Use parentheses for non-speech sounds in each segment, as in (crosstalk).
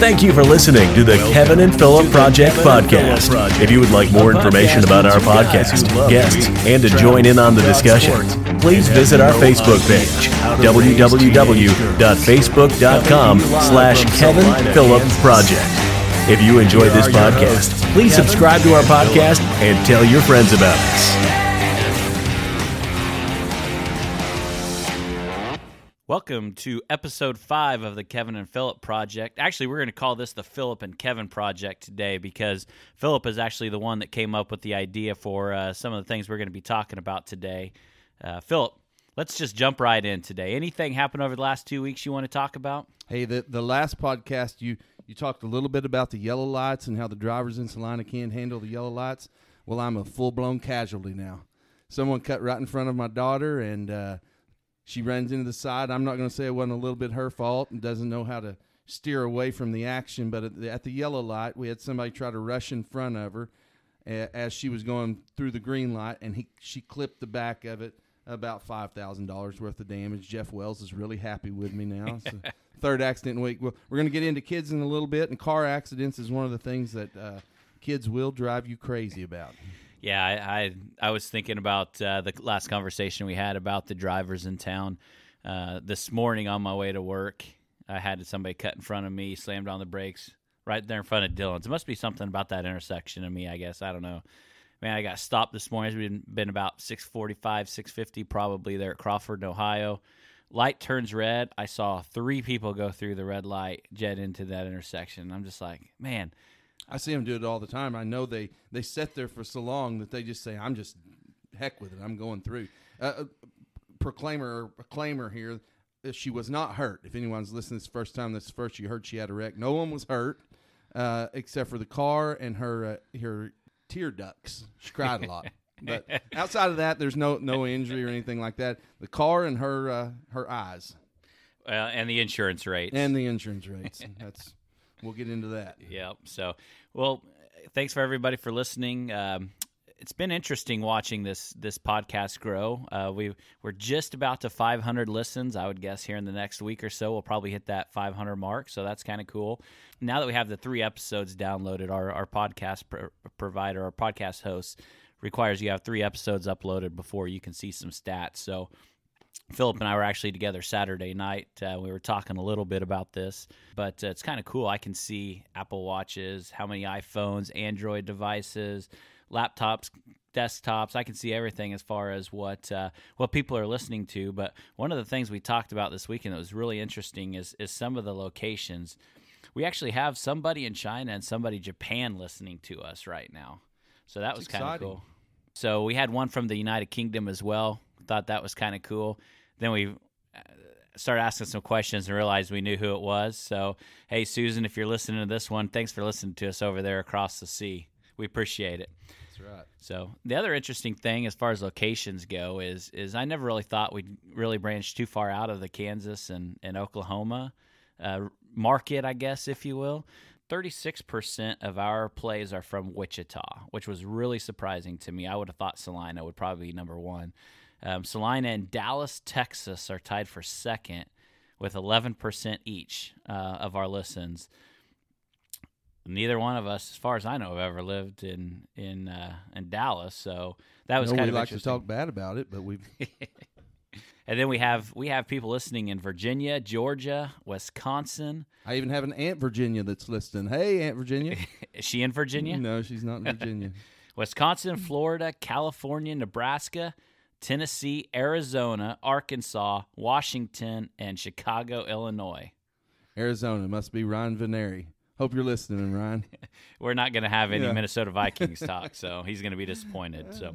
Thank you for listening to the Kevin and Philip Project podcast. If you would like more information about our podcast, guests, and to join in on the discussion, please visit our Facebook page, www.facebook.com slash Kevin Philip Project. If you enjoy this podcast, please subscribe to our podcast and tell your friends about us. Welcome to episode five of the Kevin and Philip Project. Actually, we're going to call this the Philip and Kevin Project today because Philip is actually the one that came up with the idea for uh, some of the things we're going to be talking about today. Uh, Philip, let's just jump right in today. Anything happened over the last two weeks you want to talk about? Hey, the the last podcast you you talked a little bit about the yellow lights and how the drivers in Salina can't handle the yellow lights. Well, I'm a full blown casualty now. Someone cut right in front of my daughter, and uh, she runs into the side. I'm not going to say it wasn't a little bit her fault and doesn't know how to steer away from the action. But at the, at the yellow light, we had somebody try to rush in front of her as she was going through the green light, and he she clipped the back of it. About five thousand dollars worth of damage. Jeff Wells is really happy with me now. The (laughs) third accident week. Well, we're going to get into kids in a little bit, and car accidents is one of the things that uh, kids will drive you crazy about. Yeah, I I, I was thinking about uh, the last conversation we had about the drivers in town. Uh, this morning on my way to work, I had somebody cut in front of me, slammed on the brakes right there in front of Dillons. It must be something about that intersection of me, I guess. I don't know. Man, I got stopped this morning. It's been, been about six forty-five, six fifty, probably there at Crawford, Ohio. Light turns red. I saw three people go through the red light, jet into that intersection. I'm just like, man, I see them do it all the time. I know they they sit there for so long that they just say, "I'm just heck with it. I'm going through." Uh, uh, proclaimer, proclaimer here. She was not hurt. If anyone's listening this first time, this first you heard she had a wreck. No one was hurt uh, except for the car and her uh, her tear ducts. She cried a lot. (laughs) But outside of that, there's no no injury or anything like that. The car and her uh, her eyes and the insurance rates. and the insurance rates. That's we'll get into that. Yep. So, well, thanks for everybody for listening. Um, it's been interesting watching this this podcast grow. Uh, we we're just about to 500 listens. I would guess here in the next week or so, we'll probably hit that 500 mark. So that's kind of cool. Now that we have the three episodes downloaded, our our podcast pro- provider, our podcast host requires you have three episodes uploaded before you can see some stats. So Philip and I were actually together Saturday night. Uh, we were talking a little bit about this, but uh, it's kind of cool. I can see Apple Watches, how many iPhones, Android devices, laptops, desktops. I can see everything as far as what uh, what people are listening to. But one of the things we talked about this weekend that was really interesting is is some of the locations. We actually have somebody in China and somebody Japan listening to us right now. So that was kind of cool. So we had one from the United Kingdom as well. Thought that was kind of cool. Then we uh, started asking some questions and realized we knew who it was. So, hey, Susan, if you're listening to this one, thanks for listening to us over there across the sea. We appreciate it. That's right. So the other interesting thing, as far as locations go, is is I never really thought we'd really branch too far out of the Kansas and, and Oklahoma uh, market, I guess, if you will. Thirty-six percent of our plays are from Wichita, which was really surprising to me. I would have thought Salina would probably be number one. Um, Salina and Dallas, Texas, are tied for second with eleven percent each uh, of our listens neither one of us, as far as I know, have ever lived in in uh, in Dallas. So that was kind we of like to talk bad about it, but we've (laughs) And then we have we have people listening in Virginia, Georgia, Wisconsin. I even have an Aunt Virginia that's listening. Hey, Aunt Virginia. (laughs) Is she in Virginia? No, she's not in Virginia. (laughs) Wisconsin, Florida, California, Nebraska, Tennessee, Arizona, Arkansas, Washington, and Chicago, Illinois. Arizona must be Ron Veneri. Hope you're listening, Ron. (laughs) We're not going to have any Yeah. Minnesota Vikings talk, (laughs) so he's going to be disappointed. So,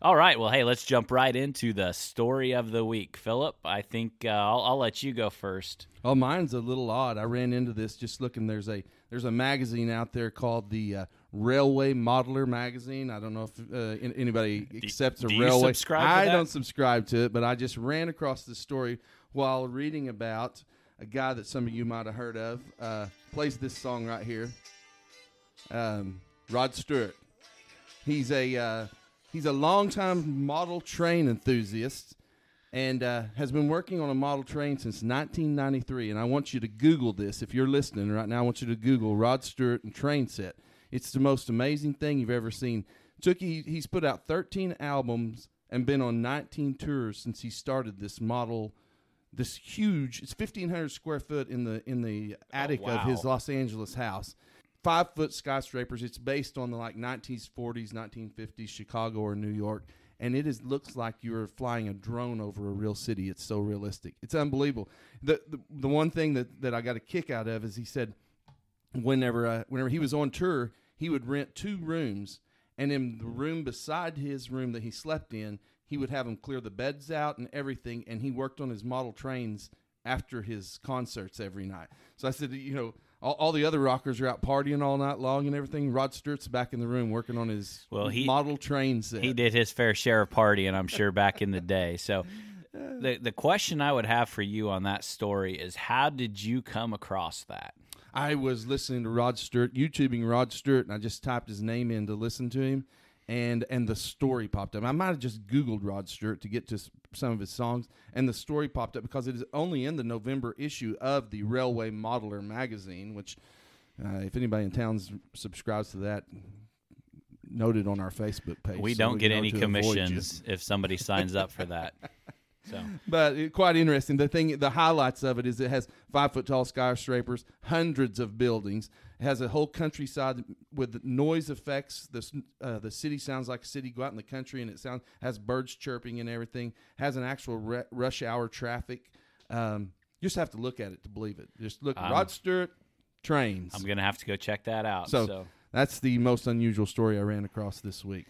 all right, well, hey, let's jump right into the story of the week. Philip, I think uh, I'll, I'll let you go first. Oh, mine's a little odd. I ran into this just looking. There's a there's a magazine out there called the uh, Railway Modeller magazine. I don't know if uh, an- anybody accepts a do railway. I don't subscribe to it, but I just ran across this story while reading about a guy that some of you might have heard of. Uh, plays this song right here. Um, Rod Stewart. He's a uh, he's a longtime model train enthusiast, and uh, has been working on a model train since 1993. And I want you to Google this if you're listening right now. I want you to Google Rod Stewart and train set. It's the most amazing thing you've ever seen. Tookie, he's put out 13 albums and been on 19 tours since he started this model. This huge, it's 1,500 square foot in the in the attic of his. Los Angeles house. Five foot skyscrapers. It's based on the like 1940s, 1950s Chicago or New York, and it is looks like you're flying a drone over a real city. It's so realistic. It's unbelievable. The the, the one thing that, that I got a kick out of is he said whenever uh, whenever he was on tour, he would rent two rooms, and in the room beside his room that he slept in, he would have him clear the beds out and everything, and he worked on his model trains after his concerts every night. So I said, you know. All, all the other rockers are out partying all night long and everything. Rod Stewart's back in the room working on his Well, he- model train set. He did his fair share of partying, I'm sure, back in the day. So, (laughs) the the question I would have for you on that story is, how did you come across that? I was listening to Rod Stewart, YouTubing Rod Stewart, and I just typed his name in to listen to him, and and the story popped up. I might have just Googled Rod Stewart to get to some of his songs, and the story popped up because it is only in the November issue of the Railway Modeller magazine, which, uh, if anybody in town subscribes to that, noted on our Facebook page. We don't get any to avoid you. commissions if somebody signs up for that. (laughs) So, but it, quite interesting. The thing, the highlights of it is it has five foot tall skyscrapers, hundreds of buildings. It has a whole countryside with noise effects. The uh, the city sounds like a city. Go out in the country and it sounds has birds chirping and everything. Has an actual re- rush hour traffic. Um, you just have to look at it to believe it. Just look, I'm- Rod Stewart trains. I'm gonna have to go check that out. so, so that's the most unusual story I ran across this week.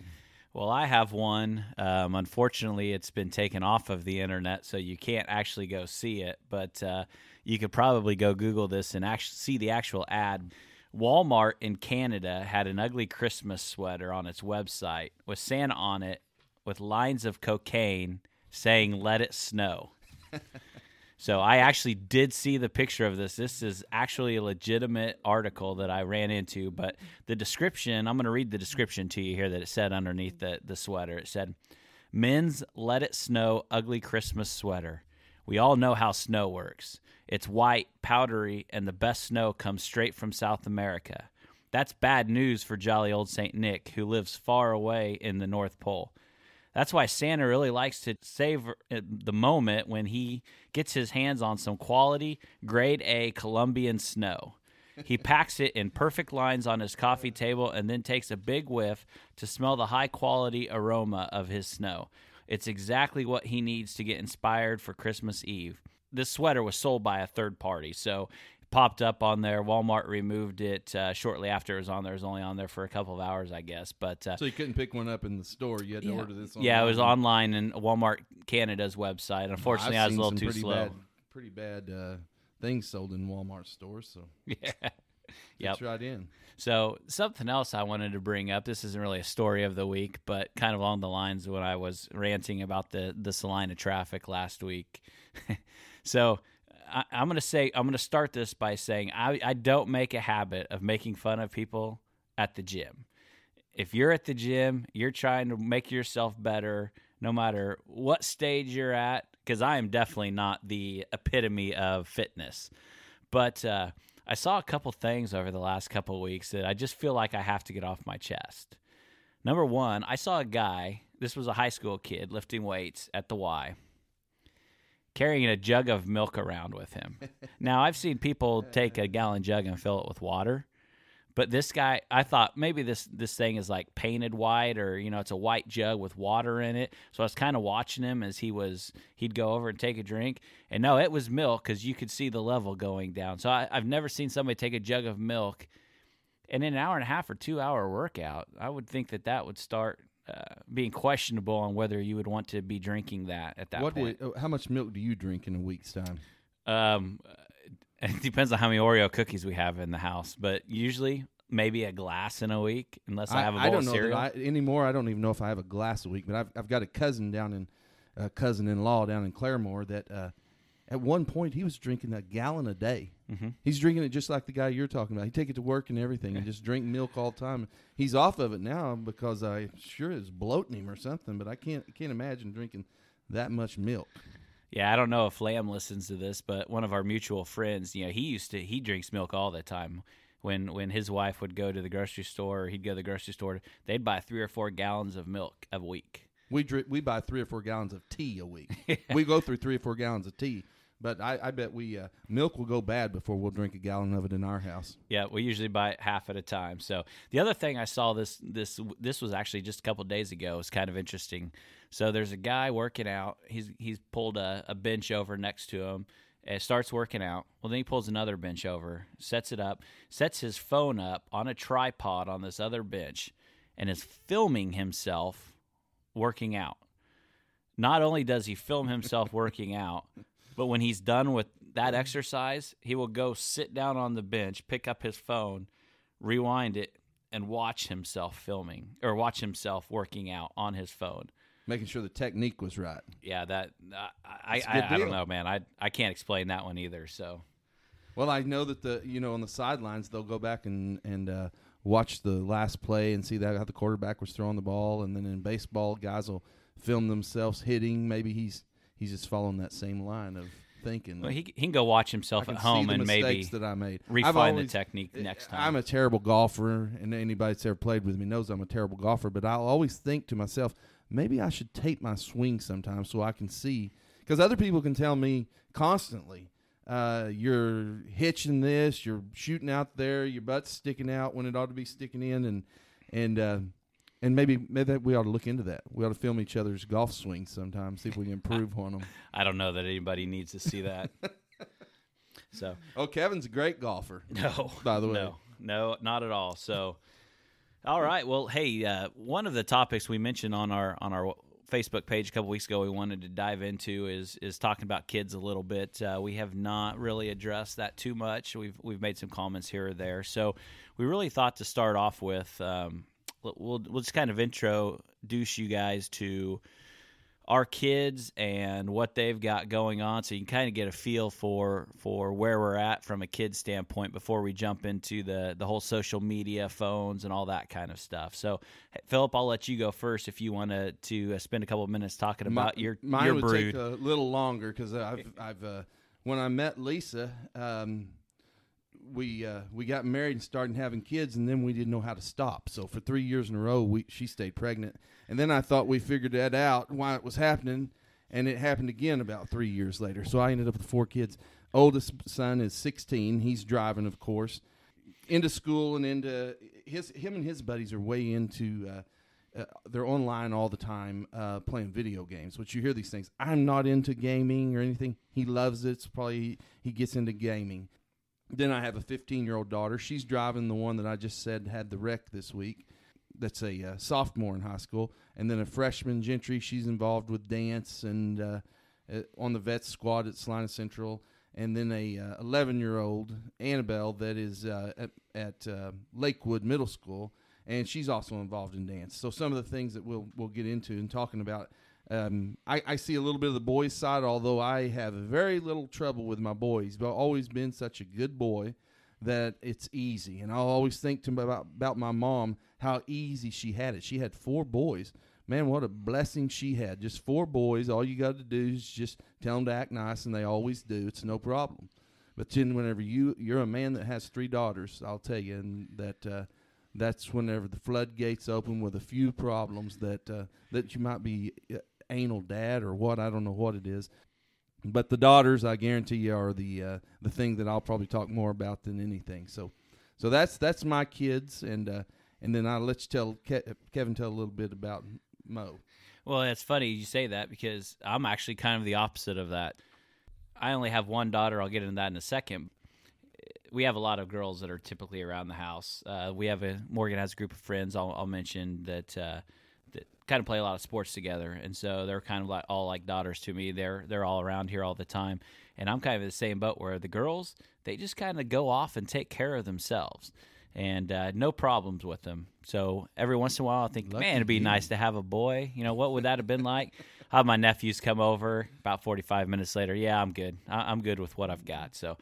Well, I have one. Um, unfortunately, it's been taken off of the internet, so you can't actually go see it. But uh, you could probably go Google this and actually see the actual ad. Walmart in Canada had an ugly Christmas sweater on its website with Santa on it with lines of cocaine saying "Let it snow." (laughs) So I actually did see the picture of this. This is actually a legitimate article that I ran into, but the description, I'm going to read the description to you here that it said underneath the, the sweater. It said, Men's Let It Snow Ugly Christmas Sweater. We all know how snow works. It's white, powdery, and the best snow comes straight from South America. That's bad news for jolly old St. Nick, who lives far away in the North Pole. That's why Santa really likes to savor uh, the moment when he gets his hands on some quality, grade A Colombian snow. He packs it in perfect lines on his coffee table and then takes a big whiff to smell the high quality aroma of his snow. It's exactly what he needs to get inspired for Christmas Eve. This sweater was sold by a third party, so popped up on there. Walmart removed it uh, shortly after it was on there. It was only on there for a couple of hours, I guess. But uh, So you couldn't pick one up in the store. You had to order this. yeah, it was online. online and Walmart Canada's website. Unfortunately, I've I was a little too pretty slow. Bad, pretty bad uh, things sold in Walmart stores. So (laughs) Yeah. Yep. Right in. So something else I wanted to bring up. This isn't really a story of the week, but kind of along the lines of when I was ranting about the the Salina traffic last week. (laughs) so I, I'm going to say I'm going to start this by saying I, I don't make a habit of making fun of people at the gym. If you're at the gym, you're trying to make yourself better, no matter what stage you're at. Because I am definitely not the epitome of fitness, but uh, I saw a couple things over the last couple weeks that I just feel like I have to get off my chest. Number one, I saw a guy, this was a high school kid lifting weights at the Y, carrying a jug of milk around with him. (laughs) now, I've seen people take a gallon jug and fill it with water. But this guy, I thought maybe this this thing is like painted white, or you know, it's a white jug with water in it. So I was kind of watching him as he was he'd go over and take a drink, and no, it was milk because you could see the level going down. So I, I've never seen somebody take a jug of milk, and in an hour and a half or two hour workout, I would think that that would start uh, being questionable on whether you would want to be drinking that at that What? point. How much milk do you drink in a week's time? Um, (laughs) it depends on how many Oreo cookies we have in the house, but usually maybe a glass in a week, unless I, have a bowl I don't of know cereal. I, anymore. I don't even know if I have a glass a week. But I've I've got a cousin down in a cousin-in-law down in Claremore that uh, at one point he was drinking a gallon a day. Mm-hmm. He's drinking it just like the guy you're talking about. He take it to work and everything, and just drink milk all the time. He's off of it now because I sure is bloating him or something. But I can't can't imagine drinking that much milk. Yeah, I don't know if Lamb listens to this, but one of our mutual friends, you know, he used to he drinks milk all the time. When when his wife would go to the grocery store, or he'd go to the grocery store, they'd buy three or four gallons of milk a week. We drink, we buy three or four gallons of tea a week. (laughs) We go through three or four gallons of tea, but I, I bet we uh, milk will go bad before we'll drink a gallon of it in our house. Yeah, we usually buy it half at a time. So the other thing I saw this this this was actually just a couple days ago. It's kind of interesting. So there's a guy working out. He's he's pulled a, a bench over next to him and starts working out. Well, then he pulls another bench over, sets it up, sets his phone up on a tripod on this other bench, and is filming himself working out. Not only does he film himself working out, but when he's done with that exercise, he will go sit down on the bench, pick up his phone, rewind it, and watch himself filming or watch himself working out on his phone. Making sure the technique was right. Yeah, that uh, I, That's a I, good I, I don't know, man. I I can't explain that one either. So Well, I know that the you know on the sidelines they'll go back and and uh, watch the last play and see that how the quarterback was throwing the ball, and then in baseball, guys will film themselves hitting. Maybe he's he's just following that same line of thinking. well, he he can go watch himself at home and maybe that I made. Refine always- the technique next time. I'm a terrible golfer, and anybody that's ever played with me knows I'm a terrible golfer. But I'll always think to myself, maybe I should tape my swing sometimes so I can see. Because other people can tell me constantly, uh, you're hitching this, you're shooting out there, your butt's sticking out when it ought to be sticking in, and and uh, and maybe maybe we ought to look into that. We ought to film each other's golf swings sometimes, see if we can improve on them. (laughs) I don't know that anybody needs to see that. (laughs) so Oh, Kevin's a great golfer. (laughs) no, By the way. no, no, not at all. So, all right. Well, hey, uh, one of the topics we mentioned on our on our Facebook page a couple weeks ago, we wanted to dive into is is talking about kids a little bit. Uh, we have not really addressed that too much. We've we've made some comments here or there. So, we really thought to start off with. Um, we'll we'll just kind of introduce you guys to our kids and what they've got going on so you can kind of get a feel for for where we're at from a kid standpoint before we jump into the the whole social media phones and all that kind of stuff. So philip i'll let you go first if you want to to uh, spend a couple of minutes talking about Mi- your mine your would brood. take a little longer because I've I've uh, when I met Lisa, um, we uh, we got married and started having kids, and then we didn't know how to stop. So for three years in a row, we she stayed pregnant, and then I thought we figured that out why it was happening, and it happened again about three years later. So I ended up with four kids. Oldest son is 16. He's driving, of course, into school and into his him and his buddies are way into. Uh, uh, they're online all the time uh, playing video games. Which you hear these things. I'm not into gaming or anything. He loves it. It's probably he gets into gaming. Then I have a 15 year old daughter. She's driving the one that I just said had the wreck this week. That's a uh, sophomore in high school, and then a freshman Gentry. She's involved with dance and uh, uh, on the vet squad at Salina Central. And then a 11 year old Annabelle that is uh, at, at uh, Lakewood Middle School, and she's also involved in dance. So some of the things that we'll we'll get into and talking about. Um, I, I see a little bit of the boys' side, although I have very little trouble with my boys. But always been such a good boy that it's easy. And I'll always think to about about my mom how easy she had it. She had four boys. Man, what a blessing she had. Just four boys. All you got to do is just tell them to act nice, and they always do. It's no problem. But then, whenever you you're a man that has three daughters, I'll tell you, and that uh, that's whenever the floodgates open with a few problems that uh, that you might be uh, anal dad or what I don't know what it is. But the daughters, I guarantee you, are the uh, the thing that I'll probably talk more about than anything. So, so that's that's my kids, and uh, and then I'll let you tell Ke- Kevin tell a little bit about Mo. Well, it's funny you say that because I'm actually kind of the opposite of that. I only have one daughter. I'll get into that in a second. We have a lot of girls that are typically around the house. Uh, we have a Morgan has a group of friends. I'll, I'll mention that uh, kind of play a lot of sports together, and so they're kind of like all like daughters to me. They're they're all around here all the time, and I'm kind of in the same boat where the girls they just kind of go off and take care of themselves, and uh, no problems with them. So every once in a while, I think, Lucky man, it'd be you. nice to have a boy. You know, what would that have been like? I have my nephews come over about 45 minutes later. Yeah, I'm good. I- I'm good with what I've got. So,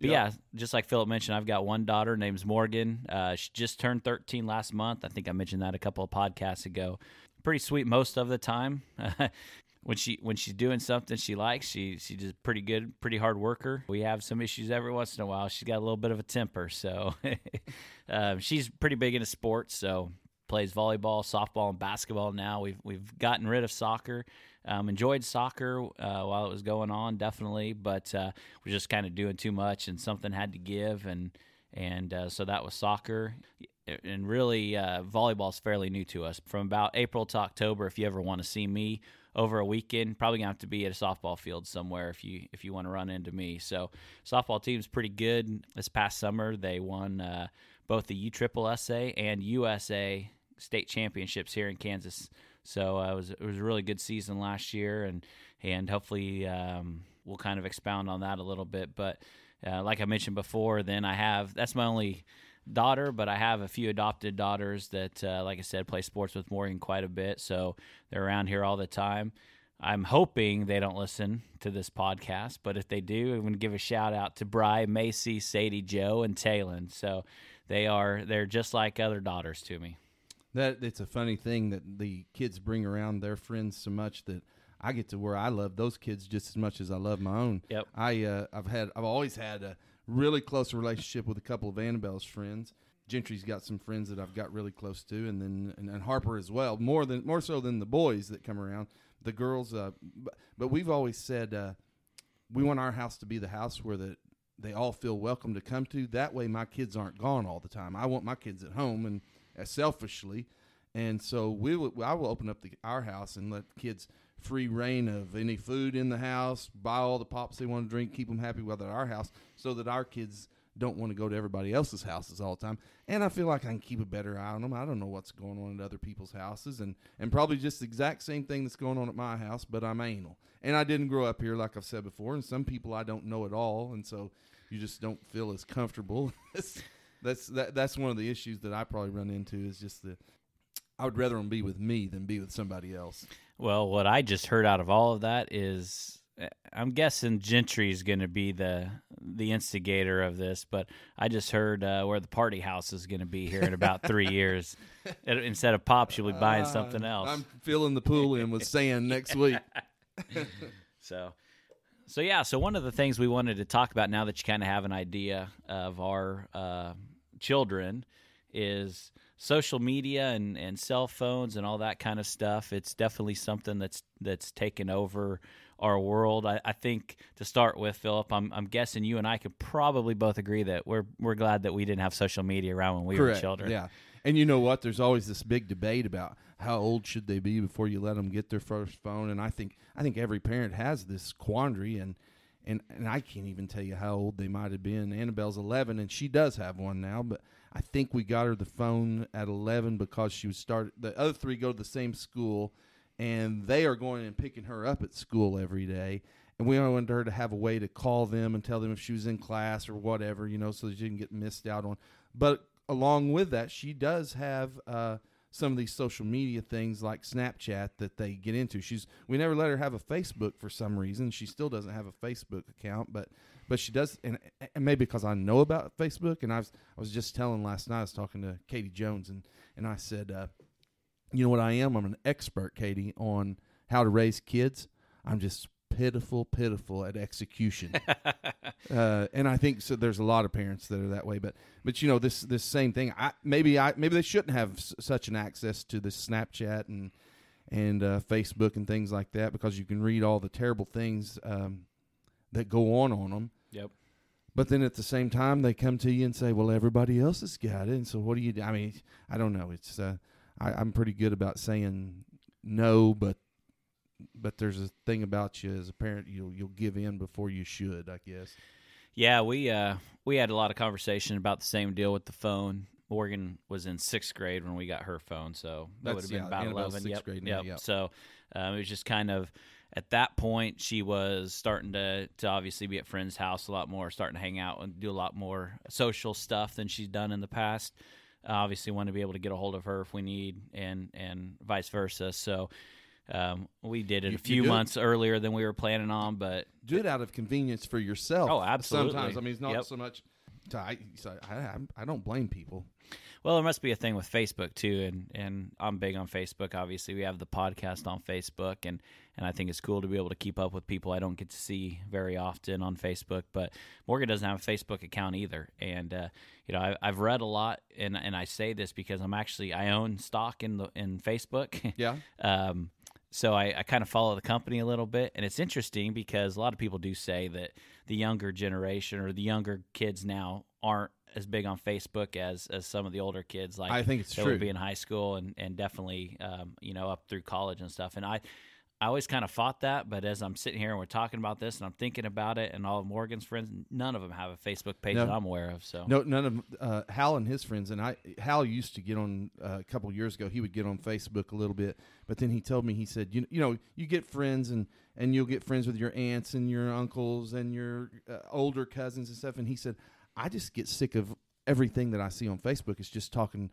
but yeah, just like Philip mentioned, I've got one daughter named Morgan. Uh, she just turned 13 last month. I think I mentioned that a couple of podcasts ago. Pretty sweet most of the time. (laughs) when she when she's doing something she likes, she she's just pretty good, pretty hard worker. We have some issues every once in a while. She's got a little bit of a temper, so (laughs) um, she's pretty big into sports. So plays volleyball, softball, and basketball now. We've we've gotten rid of soccer. Um, enjoyed soccer uh, while it was going on, definitely, but uh, we're just kind of doing too much, and something had to give, and and uh, so that was soccer. And really, uh, volleyball is fairly new to us. From about April to October, if you ever want to see me over a weekend, probably gonna have to be at a softball field somewhere if you if you want to run into me. So softball team's pretty good. This past summer, they won uh, both the USSSA and USA state championships here in Kansas. So uh, it was it was a really good season last year, and and hopefully um, we'll kind of expound on that a little bit. But uh, like I mentioned before, then I have that's my only daughter, but I have a few adopted daughters that, uh, like I said, play sports with Morgan quite a bit. So they're around here all the time. I'm hoping they don't listen to this podcast, but if they do, I'm going to give a shout out to Bry, Macy, Sadie, Joe, and Taylon. So they are they're just like other daughters to me. That it's a funny thing that the kids bring around their friends so much that I get to where I love those kids just as much as I love my own. Yep. I uh, I've had I've always had a really close relationship with a couple of Annabelle's friends. Gentry's got some friends that I've got really close to, and then and, and Harper as well. More than more so than the boys that come around. The girls, uh, but, but we've always said uh, we want our house to be the house where the they all feel welcome to come to. That way, my kids aren't gone all the time. I want my kids at home, and uh, selfishly, and so we will. I will open up the, our house and let kids free reign of any food in the house, buy all the pops they want to drink, keep them happy while they're at our house, so that our kids don't want to go to everybody else's houses all the time. And I feel like I can keep a better eye on them. I don't know what's going on at other people's houses, and and probably just the exact same thing that's going on at my house. But I'm anal, and I didn't grow up here, like I've said before. And some people I don't know at all, and so you just don't feel as comfortable. (laughs) that's that, that's one of the issues that I probably run into is just the I would rather them be with me than be with somebody else. Well, what I just heard out of all of that is eh, I'm guessing Gentry is going to be the the instigator of this, but I just heard uh, where the party house is going to be here in about three years. (laughs) Instead of pops, you'll be buying something Uh, else. I'm filling the pool in with sand next week. (laughs) So, so yeah. So one of the things we wanted to talk about now that you kind of have an idea of our uh, children is social media and, and cell phones and all that kind of stuff. It's definitely something that's that's taken over our world. I, I think to start with, Philip, I'm I'm guessing you and I could probably both agree that we're we're glad that we didn't have social media around when we were children. Yeah. And you know what? There's always this big debate about how old should they be before you let them get their first phone. And I think I think every parent has this quandary, and and and I can't even tell you how old they might have been. Annabelle's 11, and she does have one now, but I think we got her the phone at 11 because she was started. The other three go to the same school, and they are going and picking her up at school every day. And we wanted her to have a way to call them and tell them if she was in class or whatever, you know, so she didn't get missed out on. But along with that, she does have uh, some of these social media things like Snapchat that they get into. She's we never let her have a Facebook for some reason. She still doesn't have a Facebook account, but but she does, and, and maybe because I know about Facebook. And I was I was just telling last night I was talking to Katie Jones, and and I said, uh, you know what I am? I'm an expert, Katie, on how to raise kids. I'm just pitiful, pitiful at execution. (laughs) uh, and I think so. There's a lot of parents that are that way, but but you know this this same thing. I maybe I maybe they shouldn't have s- such an access to this Snapchat and and uh, Facebook and things like that because you can read all the terrible things um, that go on on them. Yep. But then at the same time, they come to you and say, "Well, everybody else has got it." And so, what do you do? I mean, I don't know. It's uh, I, I'm pretty good about saying no, but but there's a thing about you as a parent, you'll you'll give in before you should, I guess. Yeah, we uh we had a lot of conversation about the same deal with the phone. Morgan was in sixth grade when we got her phone, so that would have been yeah, about eleven. sixth yep, now, yep. yep. So um, it was just kind of at that point she was starting to to obviously be at friends' house a lot more, starting to hang out and do a lot more social stuff than she's done in the past. Obviously, want to be able to get a hold of her if we need, and and vice versa. So. Um, we did it You- a few do it- months earlier than we were planning on, but Do it out of convenience for yourself. Oh, absolutely. Sometimes, I mean, it's not Yep. so much. So I, so I, I- I don't blame people. Well, there must be a thing with Facebook too, and and I'm big on Facebook. Obviously, we have the podcast on Facebook, and and I think it's cool to be able to keep up with people I don't get to see very often on Facebook. But Morgan doesn't have a Facebook account either, and uh, you know I, I've read a lot, and and I say this because I'm actually I own stock in the in Facebook. (laughs) Yeah. Um, so I, I kind of follow the company a little bit, and it's interesting because a lot of people do say that the younger generation or the younger kids now aren't as big on Facebook as as some of the older kids. Like I think it's that true. would be in high school and and definitely um, you know up through college and stuff. And I I always kind of fought that, but as I'm sitting here and we're talking about this and I'm thinking about it, and all of Morgan's friends, none of them have a Facebook page No. that I'm aware of. So No, none of uh, Hal and his friends and I. Hal used to get on uh, a couple years ago. He would get on Facebook a little bit, but then he told me he said, you you know, you get friends and and you'll get friends with your aunts and your uncles and your uh, older cousins and stuff. And he said, I just get sick of everything that I see on Facebook. It's just talking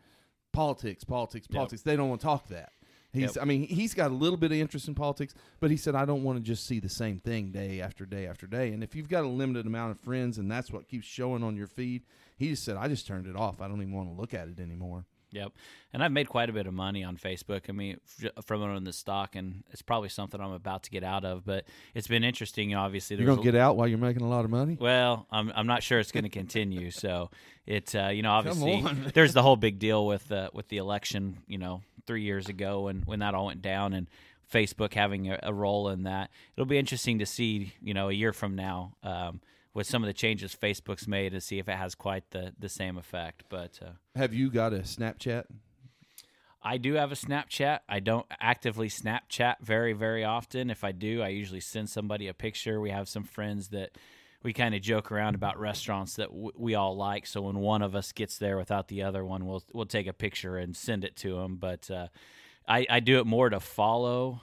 politics, politics, Yep. politics. They don't want to talk that. He's, Yep. I mean, he's got a little bit of interest in politics, but he said, I don't want to just see the same thing day after day after day. And if you've got a limited amount of friends and that's what keeps showing on your feed, he just said, I just turned it off. I don't even want to look at it anymore. Yep, and I've made quite a bit of money on Facebook. I mean, from owning the stock, and it's probably something I'm about to get out of. But it's been interesting. Obviously, You're going to get out while you're making a lot of money? Well, I'm I'm not sure it's going to continue. So it uh, you know (laughs) obviously there's the whole big deal with uh, with the election. You know, three years ago when when that all went down and Facebook having a, a role in that. It'll be interesting to see. You know, a year from now. Um, with some of the changes Facebook's made to see if it has quite the, the same effect. But uh, Have you got a Snapchat? I do have a Snapchat. I don't actively Snapchat very, very often. If I do, I usually send somebody a picture. We have some friends that we kind of joke around about restaurants that w- we all like. So when one of us gets there without the other one, we'll we'll take a picture and send it to them. But uh, I, I do it more to follow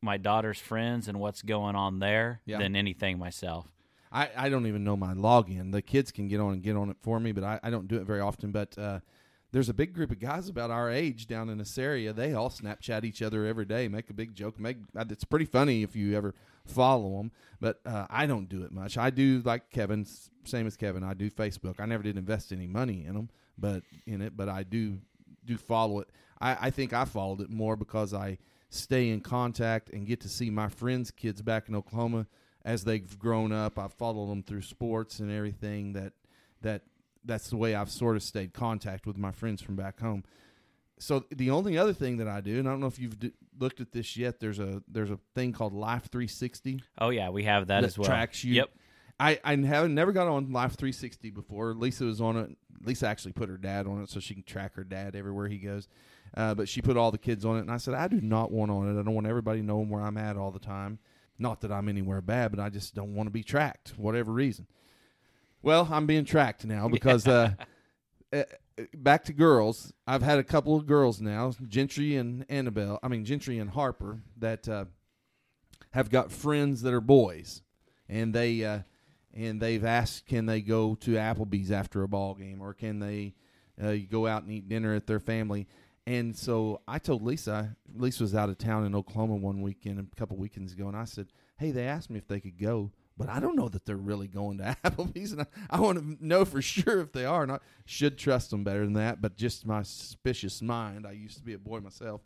my daughter's friends and what's going on there Yeah. than anything myself. I, I don't even know my login. The kids can get on and get on it for me, but I, I don't do it very often. But uh, there's a big group of guys about our age down in this area. They all Snapchat each other every day, make a big joke. Make uh, it's pretty funny if you ever follow them. But uh, I don't do it much. I do like Kevin, same as Kevin. I do Facebook. I never did invest any money in them, but in it. But I do do follow it. I, I think I followed it more because I stay in contact and get to see my friends' kids back in Oklahoma as they've grown up. I've followed them through sports and everything. That that that's the way I've sort of stayed contact with my friends from back home. So the only other thing that I do, and I don't know if you've d- looked at this yet. There's a there's a thing called Life 360 Oh yeah, we have that, that as well. tracks you. Yep. I I haven't never got on Life 360 before. Lisa was on it. Lisa actually put her dad on it so she can track her dad everywhere he goes. Uh, but she put all the kids on it, and I said I do not want on it. I don't want everybody knowing where I'm at all the time. Not that I'm anywhere bad, but I just don't want to be tracked, whatever reason. Well, I'm being tracked now because uh, uh, (laughs) back to girls. I've had a couple of girls now, Gentry and Annabelle. I mean Gentry and Harper that uh, have got friends that are boys, and they uh, and they've asked can they go to Applebee's after a ball game or can they uh, go out and eat dinner at their family. And so I told Lisa, Lisa was out of town in Oklahoma one weekend, a couple weekends ago, and I said, "Hey, they asked me if they could go, but I don't know that they're really going to (laughs) Applebee's, and I, I want to know for sure if they are. I should trust them better than that, but just my suspicious mind. I used to be a boy myself.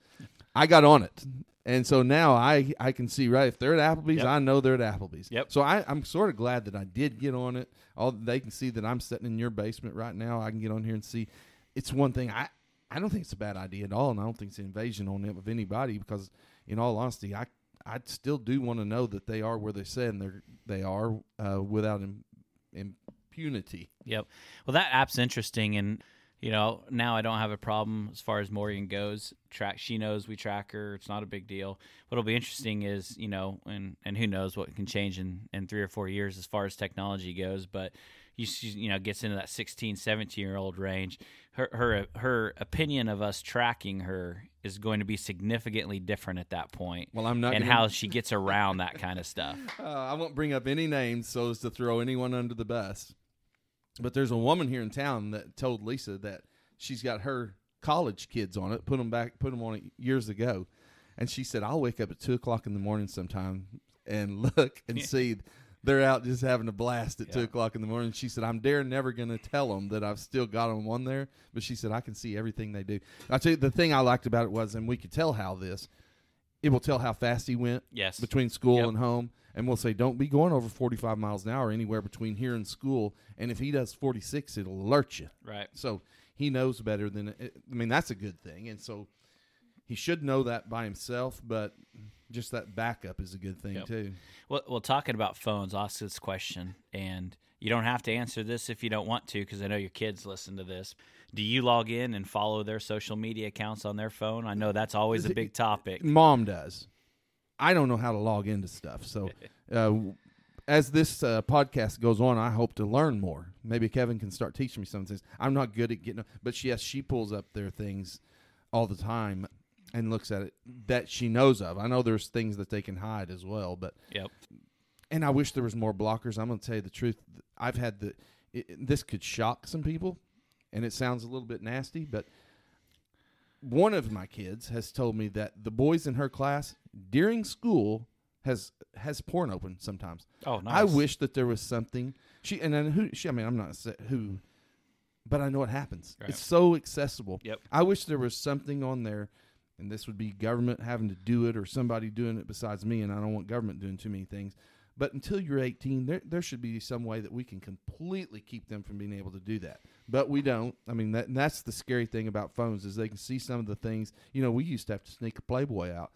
I got on it, and so now I I can see right if they're at Applebee's, Yep. I know they're at Applebee's. Yep. So I I'm sort of glad that I did get on it. All they can see that I'm sitting in your basement right now. I can get on here and see. It's one thing I I don't think it's a bad idea at all, and I don't think it's an invasion on it of anybody because, in all honesty, I I still do want to know that they are where they said and they're they are uh, without Im- impunity. Yep. Well, that app's interesting, and you know now I don't have a problem as far as Morgan goes. Track, she knows we track her. It's not a big deal. What'll be interesting is you know, and and who knows what can change in in three or four years as far as technology goes, but. You, you know gets into that 16 17 year old range. Her her her opinion of us tracking her is going to be significantly different at that point Well, I'm not and gonna- how (laughs) she gets around that kind of stuff. Uh, I won't bring up any names so as to throw anyone under the bus. But there's a woman here in town that told Lisa that she's got her college kids on it, put them back, put them on it years ago, and she said I'll wake up at two o'clock in the morning sometime and (laughs) look and see they're out just having a blast at Yeah. two o'clock in the morning. She said, "I'm dare never going to tell them that I've still got them on there." But she said, "I can see everything they do." I tell you, the thing I liked about it was, and we could tell how this. It will tell how fast he went Yes. between school Yep. and home, and we'll say, "Don't be going over 45 miles an hour anywhere between here and school." And if he does 46, it'll alert you. Right. So he knows better than. I mean, that's a good thing, and so he should know that by himself. But just that backup is a good thing Yep. too. Well, well, talking about phones, I'll ask this question, and you don't have to answer this if you don't want to, because I know your kids listen to this. Do you log in and follow their social media accounts on their phone? I know that's always a big topic. Mom does. I don't know how to log into stuff. So, (laughs) uh, as this uh, podcast goes on, I hope to learn more. Maybe Kevin can start teaching me some things. I'm not good at getting, but she, yes, she pulls up their things all the time and looks at it that she knows of. I know there's things that they can hide as well, but Yep. and I wish there was more blockers. I'm going to tell you the truth. I've had the it, this could shock some people, and it sounds a little bit nasty, but one of my kids has told me that the boys in her class during school has has porn open sometimes. Oh, nice. I wish that there was something she and then who she. I mean, I'm not who, but I know it happens. Right. It's so accessible. Yep. I wish there was something on there, and this would be government having to do it or somebody doing it besides me. And I don't want government doing too many things. But until you're 18, there there should be some way that we can completely keep them from being able to do that. But we don't. I mean, that and that's the scary thing about phones is they can see some of the things. You know, we used to have to sneak a Playboy out.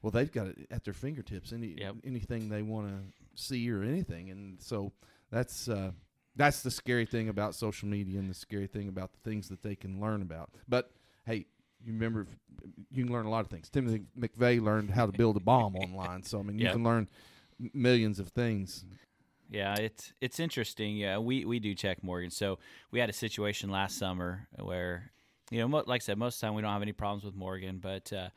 Well, they've got it at their fingertips. Any Yep. anything they want to see or anything, and so that's uh, that's the scary thing about social media and the scary thing about the things that they can learn about. But hey, you remember you can learn a lot of things. Timothy McVeigh learned how to build a bomb online, so I mean you Yep. can learn millions of things. Yeah, it's it's interesting. Yeah, we we do check Morgan. So we had a situation last summer where, you know, mo- like I said, most of the time we don't have any problems with Morgan, but uh,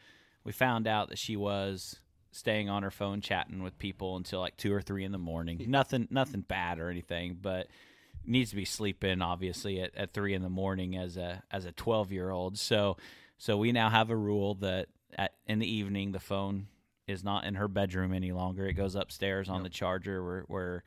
we found out that she was staying on her phone chatting with people until like two or three in the morning. Nothing nothing bad or anything, but needs to be sleeping obviously at, at three in the morning as a as a twelve year old. So so we now have a rule that at in the evening the phone is not in her bedroom any longer. It goes upstairs on the charger where where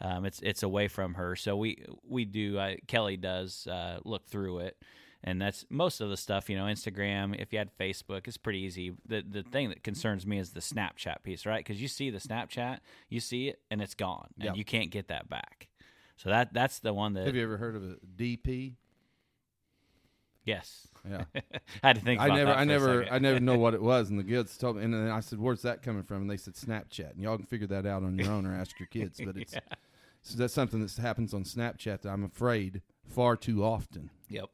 um, it's it's away from her. So we we do uh, Kelly does uh, look through it, and that's most of the stuff. You know, Instagram. If you had Facebook, it's pretty easy. The the thing that concerns me is the Snapchat piece, right? Because you see the Snapchat, you see it, and it's gone, and Yep. you can't get that back. So that that's the one that Have you ever heard of a DP? Yes, Yeah. (laughs) I had to think. I About never, that I never. I never know (laughs) what it was, and the kids told me, and then I said, "Where's that coming from?" And they said, "Snapchat." And y'all can figure that out on your own or ask your kids. But it's (laughs) so that's something that happens on Snapchat that I'm afraid far too often. Yep.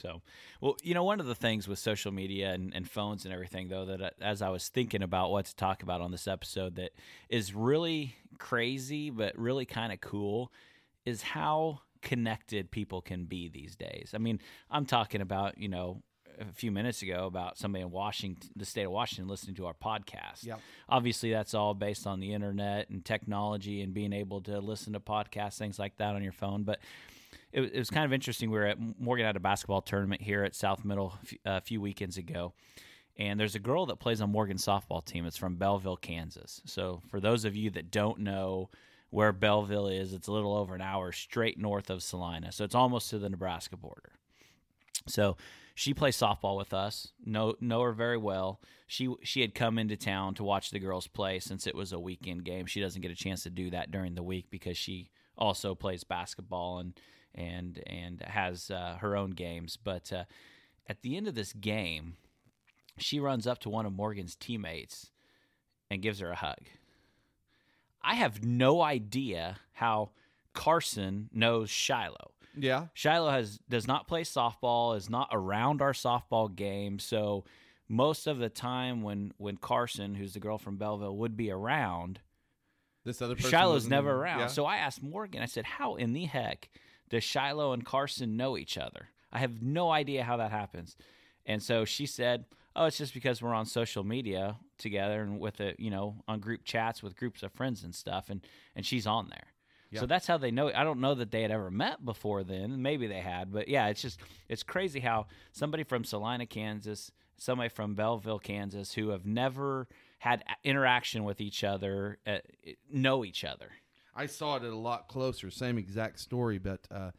So, well, you know, one of the things with social media and, and phones and everything, though, that uh, as I was thinking about what to talk about on this episode, that is really crazy, but really kind of cool, is how connected people can be these days. I mean, I'm talking about, you know, a few minutes ago about somebody in Washington, the state of Washington, listening to our podcast. Yep. Obviously, that's all based on the internet and technology and being able to listen to podcasts, things like that on your phone. But it, was- it was kind of interesting. We were at Morgan had a basketball tournament here at South Middle a few- a few weekends ago, and there's a girl that plays on Morgan's softball team. It's from Belleville, Kansas. So for those of you that don't know where Belleville is, it's a little over an hour straight north of Salina. So it's almost to the Nebraska border. So she plays softball with us. Know know her very well. She she had come into town to watch the girls play since it was a weekend game. She doesn't get a chance to do that during the week because she also plays basketball and and and has uh, her own games. But uh, at the end of this game, she runs up to one of Morgan's teammates and gives her a hug. I have no idea how Carson knows Shiloh. Yeah. Shiloh has does not play softball, is not around our softball game. So most of the time when when Carson, who's the girl from Belleville, would be around, This other person Shiloh's never around. Yeah. So I asked Morgan, I said, How in the heck does Shiloh and Carson know each other? I have no idea how that happens. And so she said, Oh, it's just because we're on social media together and with a you know, on group chats with groups of friends and stuff and and she's on there. Yeah. So that's how they know. I don't know that they had ever met before then. Maybe they had, but yeah, it's just it's crazy how somebody from Salina, Kansas, somebody from Belleville, Kansas, who have never had interaction with each other, uh, know each other. I saw it at a lot closer. Same exact story, but uh,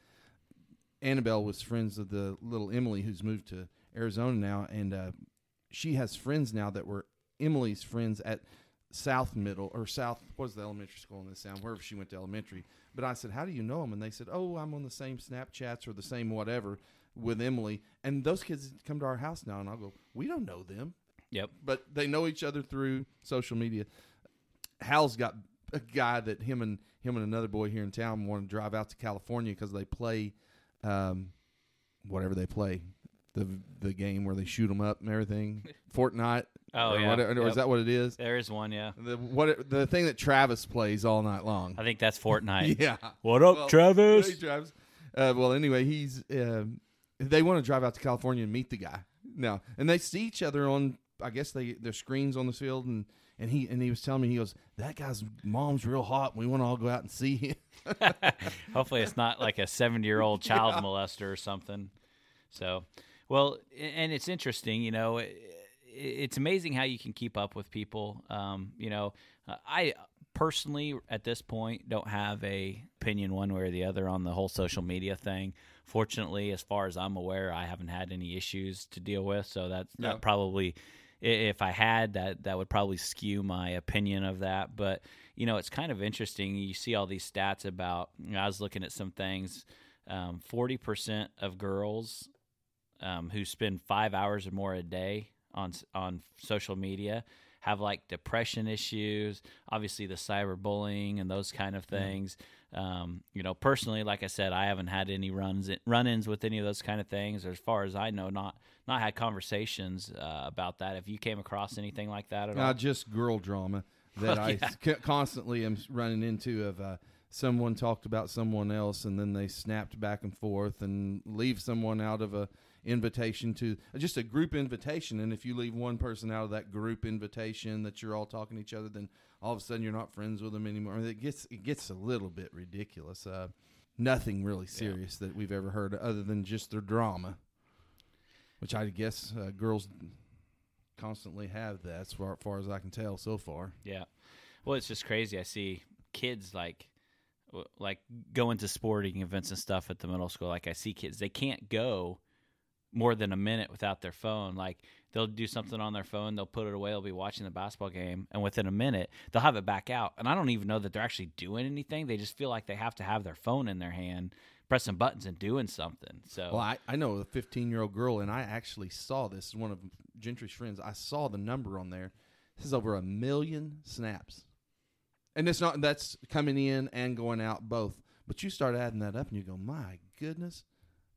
Annabelle was friends with the little Emily who's moved to Arizona now, and uh, she has friends now that were Emily's friends at South Middle or South. What was the elementary school in this town? Wherever she went to elementary. But I said, "How do you know them?" And they said, "Oh, I'm on the same Snapchats or the same whatever with Emily." And those kids come to our house now, and I'll go, "We don't know them." Yep. but they know each other through social media. Hal's got a guy that him and him and another boy here in town want to drive out to California because they play, um, whatever they play, the the game where they shoot them up and everything, (laughs) Fortnite. Oh, or yeah. whatever, or Yep. is that what it is? There is one, yeah. The what the thing that Travis plays all night long. I think that's Fortnite. (laughs) Yeah. What up, Well, Travis? Hey, Travis. Uh, well, anyway, he's um, they want to drive out to California and meet the guy now, and they see each other on. I guess they their screens on the field, and and he and he was telling me he goes, that guy's mom's real hot. We want to all go out and see him. (laughs) Hopefully, it's not like a 70 year old child molester or something. So, well, and it's interesting, you know, it's amazing how you can keep up with people. Um, you know, I personally, at this point, don't have a opinion one way or the other on the whole social media thing. Fortunately, as far as I'm aware, I haven't had any issues to deal with. So that's Yeah. that probably, if I had that, that would probably skew my opinion of that. But you know, it's kind of interesting. You see all these stats about. You know, I was looking at some things. Um, Forty percent of girls um, who spend five hours or more a day on on social media have like depression issues. Obviously, the cyberbullying and those kind of things. Um, you know, personally, like I said, I haven't had any runs run-ins with any of those kind of things. As far as I know, not not had conversations uh, about that. If you came across anything like that at all, just girl drama (laughs) that I Yeah. c- constantly am running into of uh, someone talked about someone else and then they snapped back and forth and leave someone out of a invitation to just a group invitation and if you leave one person out of that group invitation that you're all talking to each other then all of a sudden you're not friends with them anymore it gets it gets a little bit ridiculous uh, nothing really serious that we've ever heard other than just their drama which I guess uh, girls constantly have that as far, far as I can tell so far. Yeah. Well, it's just crazy. I see kids like like going to sporting events and stuff at the middle school. Like I see kids, they can't go more than a minute without their phone. Like they'll do something on their phone, they'll put it away, they'll be watching the basketball game, and within a minute they'll have it back out. And I don't even know that they're actually doing anything. They just feel like they have to have their phone in their hand, pressing buttons and doing something. So Well, I, I know a 15 year old girl, and I actually saw this. One of Gentry's friends. I saw the number on there. This is over a million snaps, and it's not. That's coming in and going out both. But you start adding that up, and you go, "My goodness,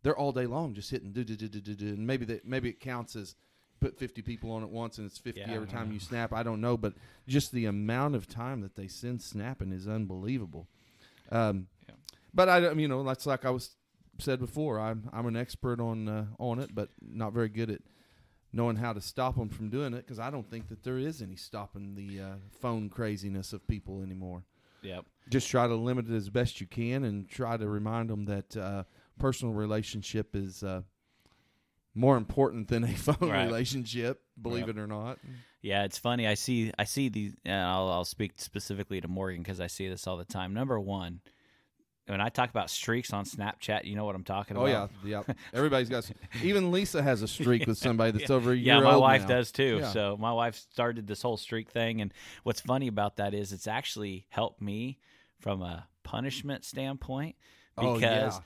they're all day long just hitting do do do do do do." And maybe that maybe it counts as put 50 people on at once, and it's 50 Yeah. every time you snap. I don't know, but just the amount of time that they send snapping is unbelievable. Um, Yeah. But I, you know, that's like I was said before. I'm I'm an expert on uh, on it, but not very good at knowing how to stop them from doing it because I don't think that there is any stopping the uh, phone craziness of people anymore. yep. Just try to limit it as best you can, and try to remind them that uh, personal relationship is uh, more important than a (laughs) phone Right. relationship. Believe Yep. it or not. Yeah, it's funny. I see. I see these. And I'll, I'll speak specifically to Morgan because I see this all the time. Number one, when I talk about streaks on Snapchat, you know what I'm talking Oh about. Oh yeah, yeah. (laughs) Everybody's got. Even Lisa has a streak with (laughs) somebody that's over a year Yeah, my wife now. does too. Yeah. So my wife started this whole streak thing, and what's funny about that is it's actually helped me from a punishment standpoint Oh, because yeah.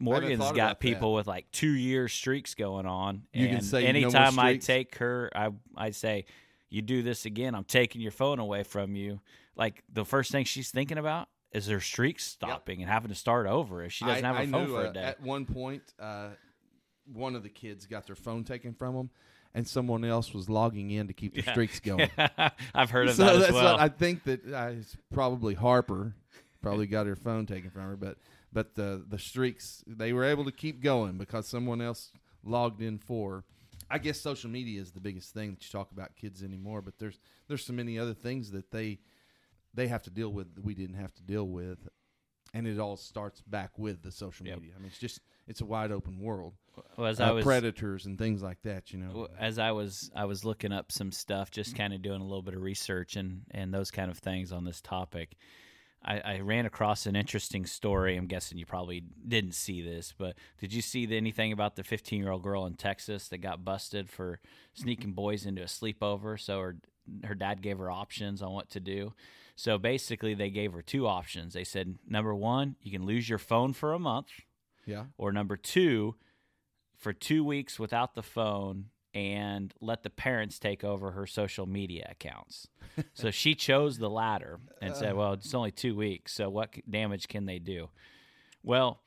Morgan's got about that. people with like two year streaks going on. You and can say, "No anytime I take her, I I say, "You do this again, I'm taking your phone away from you." Like the first thing she's thinking about is her streaks stopping and having to start over if she doesn't I, have a I phone knew, for uh, a day. At one point, uh, one of the kids got their phone taken from them, and someone else was logging in to keep the Yeah. streaks (laughs) going. I've heard of so that as well. I think that uh, it's probably Harper probably got her phone taken from her, but but the the streaks they were able to keep going because someone else logged in for. I guess social media is the biggest thing that you talk about kids anymore, but there's there's so many other things that they they have to deal with that we didn't have to deal with, and it all starts back with the social Yep. media. I mean, it's just it's a wide open world. Well, as Uh, I was predators and things like that, you know. Well, as I was I was looking up some stuff, just kind of doing a little bit of research and and those kind of things on this topic. I, I ran across an interesting story. I'm guessing you probably didn't see this, but did you see anything about the 15 year old girl in Texas that got busted for sneaking boys into a sleepover? So her her dad gave her options on what to do. So basically, they gave her two options. They said, number one, you can lose your phone for a month, Yeah. or number two, for two weeks without the phone and let the parents take over her social media accounts. so she chose the latter and said, uh. well, it's only two weeks. So what damage can they do? Well,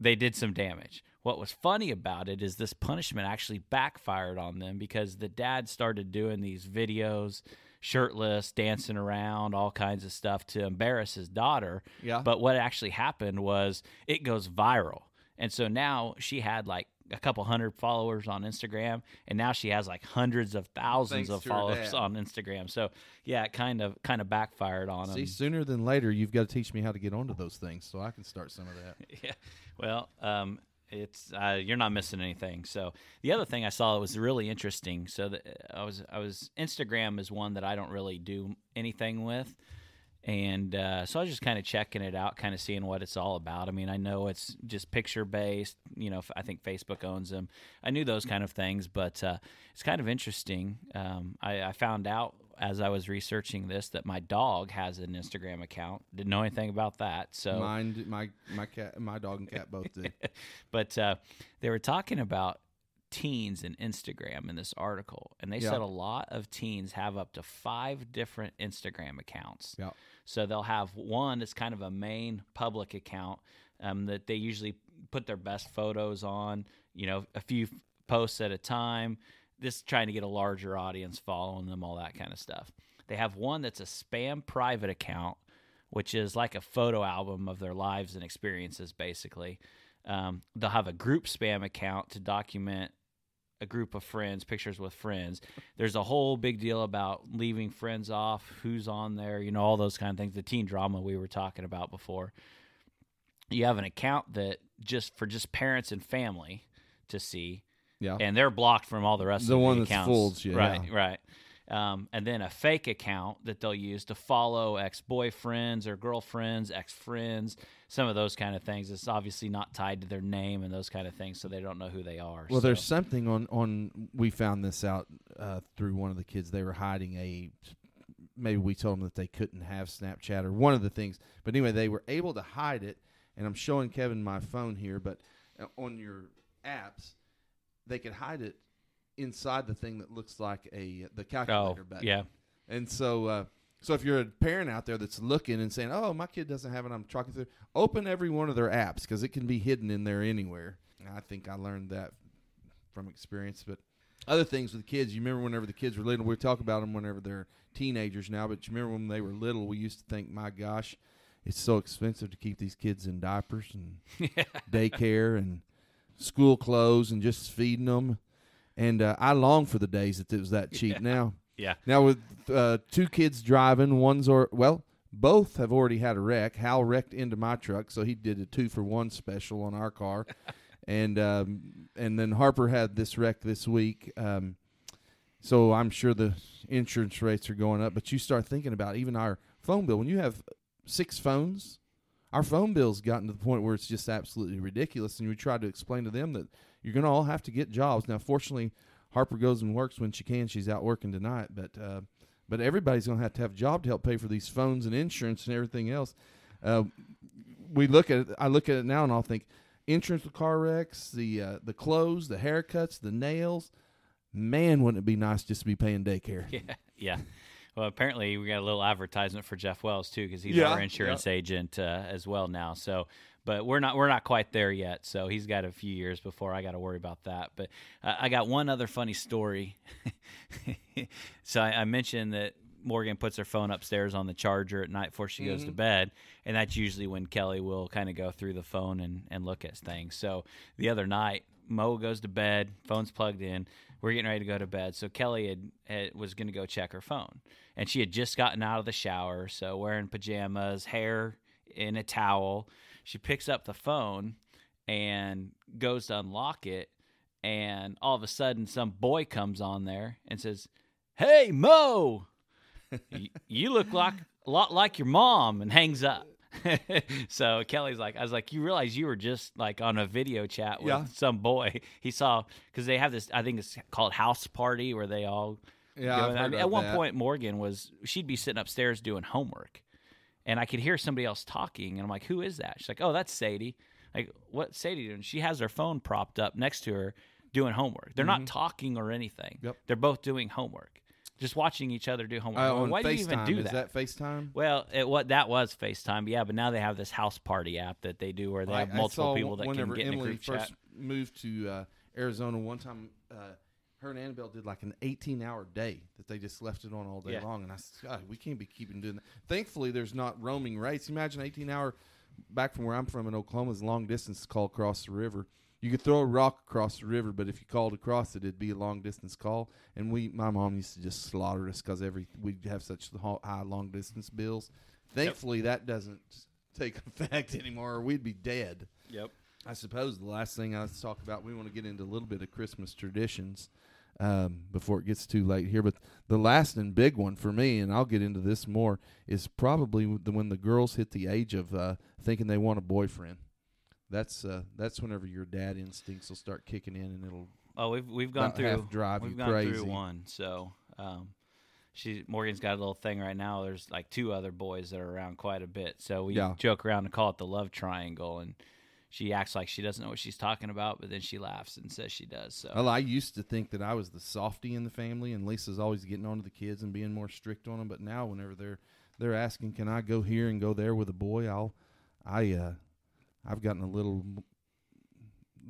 they did some damage. What was funny about it is this punishment actually backfired on them because the dad started doing these videos shirtless, dancing around, all kinds of stuff to embarrass his daughter. Yeah. But what actually happened was it goes viral. And so now she had like a couple hundred followers on Instagram, and now she has like hundreds of thousands Thanks of followers on Instagram. So yeah, it kind of kind of backfired on See, them. sooner than later, you've got to teach me how to get onto those things so I can start some of that. (laughs) yeah. Well, um, it's uh, you're not missing anything. So the other thing I saw that was really interesting. So that I was I was Instagram is one that I don't really do anything with, and uh, so I was just kind of checking it out, kind of seeing what it's all about. I mean, I know it's just picture based. You know, I think Facebook owns them. I knew those kind of things, but uh, it's kind of interesting. Um, I, I found out as I was researching this that my dog has an Instagram account. Didn't know anything about that. So Mine, my my cat, my dog and cat both did. (laughs) but uh, they were talking about teens and Instagram in this article, and they Yeah. said a lot of teens have up to five different Instagram accounts. Yeah. So they'll have one that's kind of a main public account um, that they usually put their best photos on, you know, a few posts at a time, just trying to get a larger audience following them, all that kind of stuff. They have one that's a spam private account, which is like a photo album of their lives and experiences, basically. Um, they'll have a group spam account to document a group of friends, pictures with friends. There's a whole big deal about leaving friends off, who's on there, you know, all those kind of things. The teen drama we were talking about before. You have an account that just for just parents and family to see, Yeah. and they're blocked from all the rest The of the one that's fools you, right, yeah. right. Um, and then a fake account that they'll use to follow ex boyfriends or girlfriends, ex friends, some of those kind of things. It's obviously not tied to their name and those kind of things, so they don't know who they are. Well, So- there's something on on. We found this out uh, through one of the kids. They were hiding a. Maybe we told them that they couldn't have Snapchat or one of the things. But anyway, they were able to hide it. And I'm showing Kevin my phone here. But uh, on your apps, they could hide it inside the thing that looks like a the oh, calculator button. yeah. And so, uh, so if you're a parent out there that's looking and saying, "Oh, my kid doesn't have it," I'm talking through. Open every one of their apps because it can be hidden in there anywhere. And I think I learned that from experience. But other things with kids, you remember whenever the kids were little, we talk about them whenever they're teenagers now. But you remember when they were little, we used to think, "My gosh, it's so expensive to keep these kids in diapers and (laughs) daycare and school clothes and just feeding them." And uh, I long for the days that it was that cheap. Now. (laughs) Yeah. Now with uh, two kids driving, one's or well, both have already had a wreck. Hal wrecked into my truck, so he did a two for one special on our car, (laughs) and um, and then Harper had this wreck this week. Um, so I'm sure the insurance rates are going up. But you start thinking about even our phone bill when you have six phones. Our phone bill's gotten to the point where it's just absolutely ridiculous, and we try to explain to them that you're going to all have to get jobs. Now, fortunately, Harper goes and works when she can. She's out working tonight, but uh, but everybody's going to have to have a job to help pay for these phones and insurance and everything else. Uh, we look at it. I look at it now and I'll think insurance with car wrecks, the uh, the clothes, the haircuts, the nails. Man, wouldn't it be nice just to be paying daycare? (laughs) Yeah, yeah. Well, apparently we got a little advertisement for Jeff Wells too, because he's Yeah, our insurance agent uh, as well now. So, but we're not we're not quite there yet. So he's got a few years before I got to worry about that. But uh, I got one other funny story. (laughs) so I, I mentioned that Morgan puts her phone upstairs on the charger at night before she goes to bed, and that's usually when Kelly will kind of go through the phone and and look at things. So the other night, Mo goes to bed, phone's plugged in. We're getting ready to go to bed. So Kelly had, had was going to go check her phone, and she had just gotten out of the shower, so wearing pajamas, hair in a towel. She picks up the phone and goes to unlock it, and all of a sudden, some boy comes on there and says, "Hey, Mo." y- (laughs) you look like a lot like your mom, and hangs up. (laughs) so Kelly's like, I was like, you realize you were just like on a video chat with Yeah. some boy. (laughs) He saw because they have this. I think it's called house party where they all. Yeah. I mean, at one that. point, Morgan was she'd be sitting upstairs doing homework, and I could hear somebody else talking, and I'm like, who is that? She's like, oh, that's Sadie. Like, what's Sadie doing? She has her phone propped up next to her doing homework. They're not talking or anything. Mm-hmm. Yep. They're both doing homework, just watching each other do homework. On Why do you even do Is that FaceTime? well, it, what that was FaceTime, yeah, but now they have this house party app that they do where they have multiple people that can get in a Emily group first chat. moved to uh, Arizona, one time uh, her and Annabelle did like an 18 hour day that they just left it on all day Yeah. long. And I said, God, we can't be keeping doing that. Thankfully, there's not roaming rates. Imagine 18 hour back from where I'm from in Oklahoma is long distance call across the river. You could throw a rock across the river, but if you called across it, it'd be a long distance call. And we, my mom used to just slaughter us because every we'd have such high long distance bills. Thankfully, that doesn't take (laughs) effect anymore, or we'd be dead. Yep. I suppose the last thing I let's talk about, we want to get into a little bit of Christmas traditions um, before it gets too late here. But the last and big one for me, and I'll get into this more, is probably when the girls hit the age of uh, thinking they want a boyfriend. That's uh, that's whenever your dad instincts will start kicking in, and it'll Oh, we've we've gone through drive we've gone crazy. through one. So, um, she Morgan's got a little thing right now. There's like two other boys that are around quite a bit. So we Yeah. joke around and call it the love triangle, and she acts like she doesn't know what she's talking about, but then she laughs and says she does. So Well, I used to think that I was the softy in the family, and Lisa's always getting on to the kids and being more strict on them. But now, whenever they're they're asking, "Can I go here and go there with a boy?" I'll, I, uh, I've gotten a little,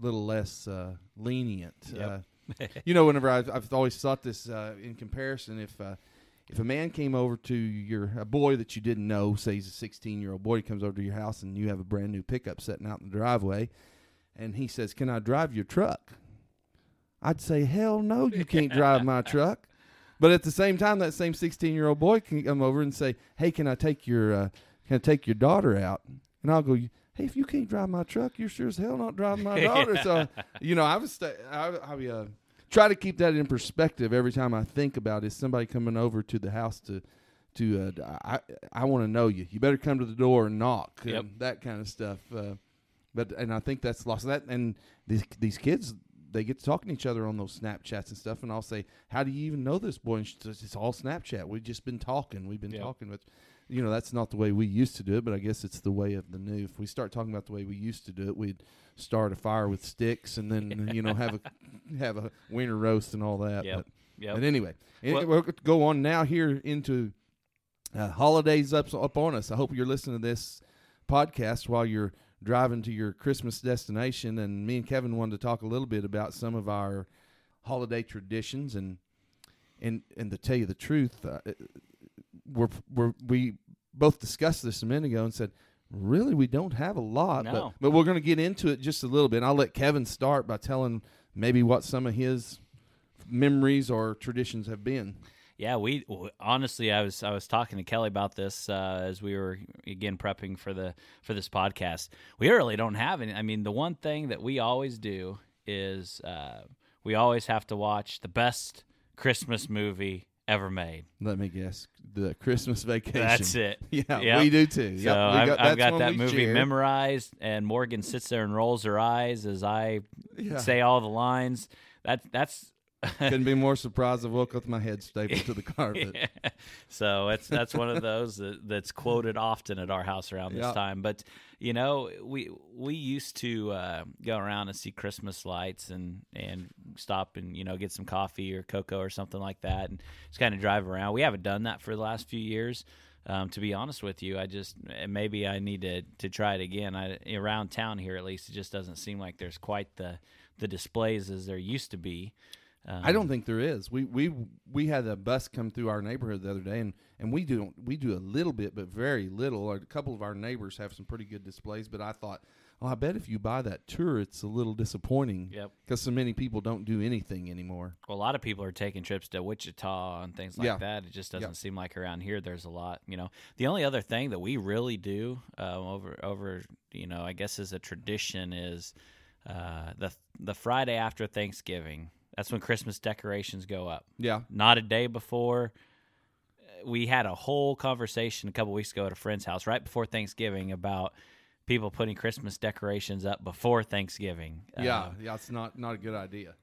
little less uh, lenient. Yep. Uh, (laughs) you know, whenever I've, I've always thought this uh, in comparison, if uh, if a man came over to your a boy that you didn't know, say he's a 16 year old boy, he comes over to your house and you have a brand new pickup sitting out in the driveway, and he says, "Can I drive your truck?" I'd say, "Hell no, you can't drive my (laughs) truck." But at the same time, that same 16 year old boy can come over and say, "Hey, can I take your uh, can I take your daughter out?" And I'll go, "Hey, if you can't drive my truck, you're sure as hell not driving my (laughs) daughter." So, you know, I was sta- I, I uh, try to keep that in perspective every time I think about is somebody coming over to the house to to uh, I I want to know you. You better come to the door and knock. Yep. And that kind of stuff. Uh, but and I think that's lost. That and these these kids they get to talking to each other on those Snapchats and stuff. And I'll say, "How do you even know this boy?" And she says, "It's all Snapchat. We've just been talking. We've been Yep. talking." But you know, that's not the way we used to do it. But I guess it's the way of the new. If we start talking about the way we used to do it, we'd start a fire with sticks and then you know have a (laughs) have a winter roast and all that. Yep. But, Yep. but anyway, Well- we'll go on now here into uh, holidays up up on us. I hope you're listening to this podcast while you're driving to your Christmas destination. And me and Kevin wanted to talk a little bit about some of our holiday traditions and and and to tell you the truth, uh, we're, we're we both discussed this a minute ago and said. Really, we don't have a lot, No. but, but we're going to get into it just a little bit. And I'll let Kevin start by telling maybe what some of his memories or traditions have been. Yeah, we honestly, I was I was talking to Kelly about this uh, as we were again prepping for the for this podcast. We really don't have any. I mean, the one thing that we always do is uh, we always have to watch the best Christmas movie ever made. Let me guess. The Christmas Vacation. That's it. (laughs) Yeah, Yep. we do too. So Yep, we I've, I've got that movie share. memorized, and Morgan sits there and rolls her eyes as I Yeah. say all the lines. That that's (laughs) Couldn't be more surprised. I woke up with my head (laughs) stapled to the carpet. so it's that's one of those that, that's quoted often at our house around this Yeah. time. But you know, we we used to uh, go around and see Christmas lights and and stop and you know get some coffee or cocoa or something like that, and just kind of drive around. We haven't done that for the last few years. Um, to be honest with you, I just maybe I need to to try it again. I around town here at least, it just doesn't seem like there's quite the the displays as there used to be. Um, I don't think there is. We we we had a bus come through our neighborhood the other day, and, and we do we do a little bit, but very little. A couple of our neighbors have some pretty good displays, but I thought, oh, I bet if you buy that tour, it's a little disappointing. Yep. Because so many people don't do anything anymore. Well, a lot of people are taking trips to Wichita and things like Yeah. that. It just doesn't Yeah. seem like around here there's a lot. You know, the only other thing that we really do um, over over you know I guess is a tradition is uh, the the Friday after Thanksgiving. That's when Christmas decorations go up. Yeah. Not a day before. We had a whole conversation a couple weeks ago at a friend's house right before Thanksgiving about people putting Christmas decorations up before Thanksgiving. Yeah, Uh, yeah, it's not not a good idea.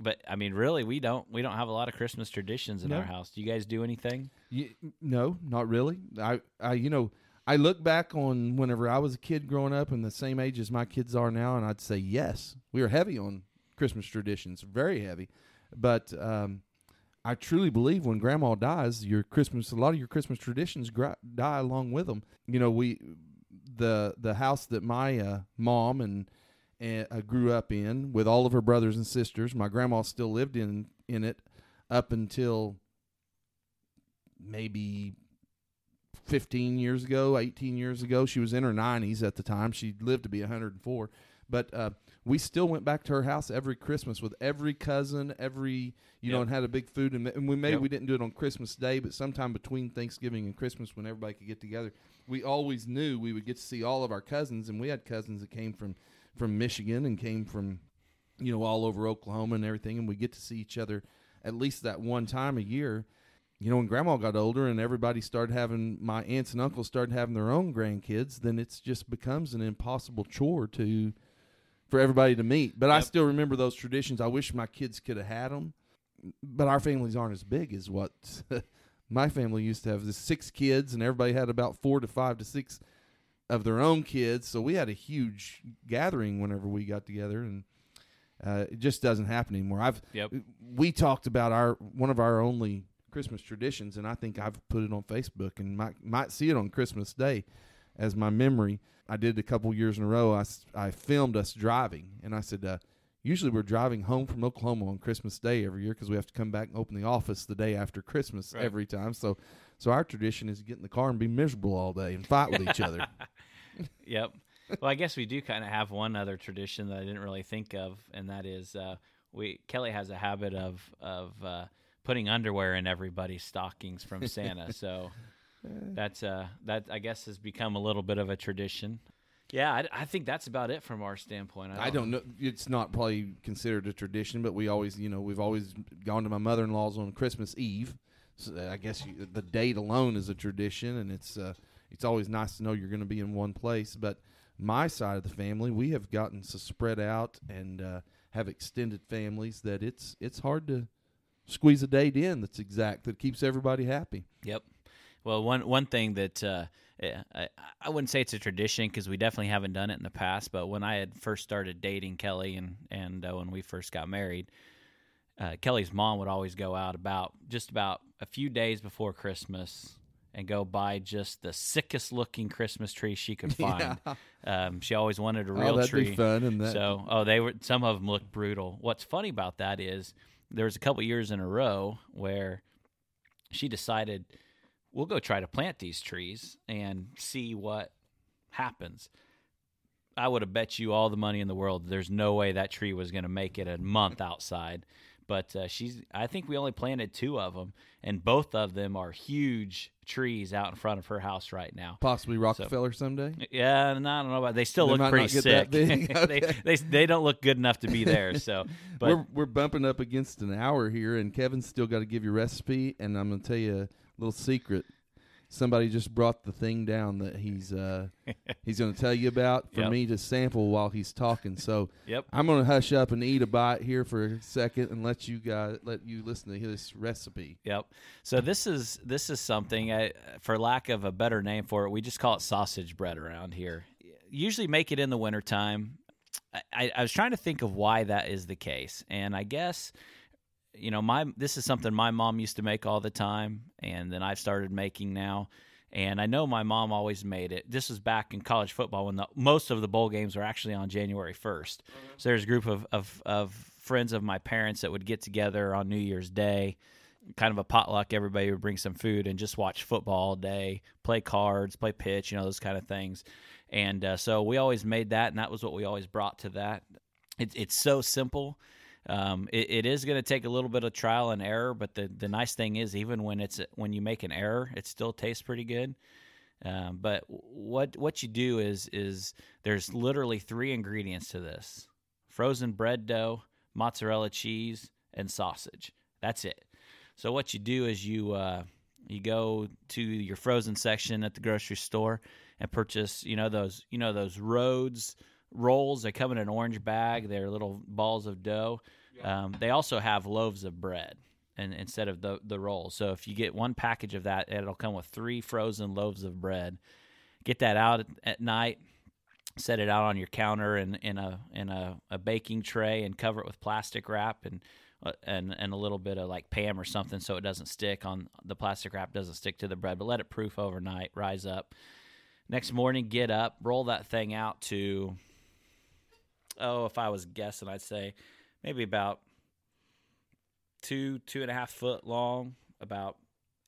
but I mean, really, we don't we don't have a lot of Christmas traditions in No. our house. Do you guys do anything? Y no, not really. I, I, you know, I look back on whenever I was a kid growing up and the same age as my kids are now, and I'd say yes, we were heavy on Christmas traditions, very heavy. But um, I truly believe when Grandma dies, your Christmas, a lot of your Christmas traditions die along with them. You know, we, the the house that my uh, mom and and uh, grew up in with all of her brothers and sisters. My grandma still lived in in it up until maybe 15 years ago, 18 years ago. She was in her 90s at the time. She lived to be 104. But uh, we still went back to her house every Christmas with every cousin, every you know, and had a big food. And, and we maybe Yep. we didn't do it on Christmas Day, but sometime between Thanksgiving and Christmas, when everybody could get together, we always knew we would get to see all of our cousins. And we had cousins that came from from Michigan and came from you know all over Oklahoma and everything, and we get to see each other at least that one time a year. You know, when Grandma got older and everybody started having my aunts and uncles started having their own grandkids, then it's just becomes an impossible chore to for everybody to meet. But I still remember those traditions. I wish my kids could have had them, but our families aren't as big as what (laughs) my family used to have. There's six kids, and everybody had about four to five to six of their own kids. So we had a huge gathering whenever we got together, and uh, it just doesn't happen anymore. I've Yep. we talked about our one of our only Christmas traditions, and I think I've put it on Facebook and might might see it on Christmas Day as my memory. I did a couple years in a row. I, I filmed us driving, and I said, uh, usually we're driving home from Oklahoma on Christmas Day every year because we have to come back and open the office the day after Christmas Right. every time. So, so our tradition is to get in the car and be miserable all day and fight with each other. (laughs) Yep. Well, I guess we do kind of have one other tradition that I didn't really think of, and that is uh, we Kelly has a habit of of uh, putting underwear in everybody's stockings from Santa. so that's uh, that I guess has become a little bit of a tradition. Yeah, I, I think that's about it from our standpoint. I don't know. It's not probably considered a tradition, but we always, you know, we've always gone to my mother in law's on Christmas Eve. So uh, I guess you, the date alone is a tradition, and it's uh, it's always nice to know you're going to be in one place. But my side of the family, we have gotten so spread out and uh, have extended families that it's it's hard to squeeze a date in that's exact that keeps everybody happy. Yep. Well, one one thing that uh, eh, I, I wouldn't say it's a tradition because we definitely haven't done it in the past. But when I had first started dating Kelly and and uh, when we first got married, uh, Kelly's mom would always go out about just about a few days before Christmas and go buy just the sickest looking Christmas tree she could (laughs) find. Um, she always wanted a real oh, tree. be fun. And that, So, oh, they were some of them looked brutal. What's funny about that is there was a couple years in a row where she decided we'll go try to plant these trees and see what happens. I would have bet you all the money in the world there's no way that tree was going to make it a month outside. But uh, she's I think we only planted two of them and both of them are huge trees out in front of her house right now. possibly Rockefeller someday. Yeah, and I don't know about. They still They look pretty not get that sick. big. (laughs) (laughs) they, they they don't look good enough to be there. So, (laughs) but we're we're bumping up against an hour here, and Kevin's still got to give you a recipe. And I'm gonna tell you little secret. Somebody just brought the thing down that he's uh, (laughs) he's gonna tell you about for Yep. me to sample while he's talking. So (laughs) yep, I'm gonna hush up and eat a bite here for a second and let you guys let you listen to this recipe. yep. So this is this is something I, for lack of a better name for it, we just call it sausage bread around here. Usually make it in the wintertime. I, I was trying to think of why that is the case, and I guess you know my this is something my mom used to make all the time, and then I've started making now. And I know my mom always made it. This was back in college football when the, most of the bowl games were actually on January 1st. So there's a group of, of, of friends of my parents that would get together on New Year's Day, kind of a potluck. Everybody would bring some food and just watch football all day, play cards, play pitch, you know, those kind of things. And uh, so we always made that, and that was what we always brought to that. It, it's so simple. Um, it, it is going to take a little bit of trial and error, but the, the nice thing is, even when it's when you make an error, it still tastes pretty good. Um, but what what you do is is there's literally three ingredients to this: frozen bread dough, mozzarella cheese, and sausage. That's it. So what you do is you uh, You go to your frozen section at the grocery store and purchase, you know those, you know those Rhodes rolls. They come in an orange bag. They're little balls of dough. Um, they also have loaves of bread, and instead of the the rolls. So if you get one package of that, it'll come with three frozen loaves of bread. Get that out at, at night. Set it out on your counter in, in a in a, a baking tray and cover it with plastic wrap and uh, and and a little bit of like Pam or something so it doesn't stick on the plastic wrap doesn't stick to the bread. But let it proof overnight. Rise up. Next morning, get up, roll that thing out to oh, if I was guessing, I'd say maybe about two, two and a half foot long, about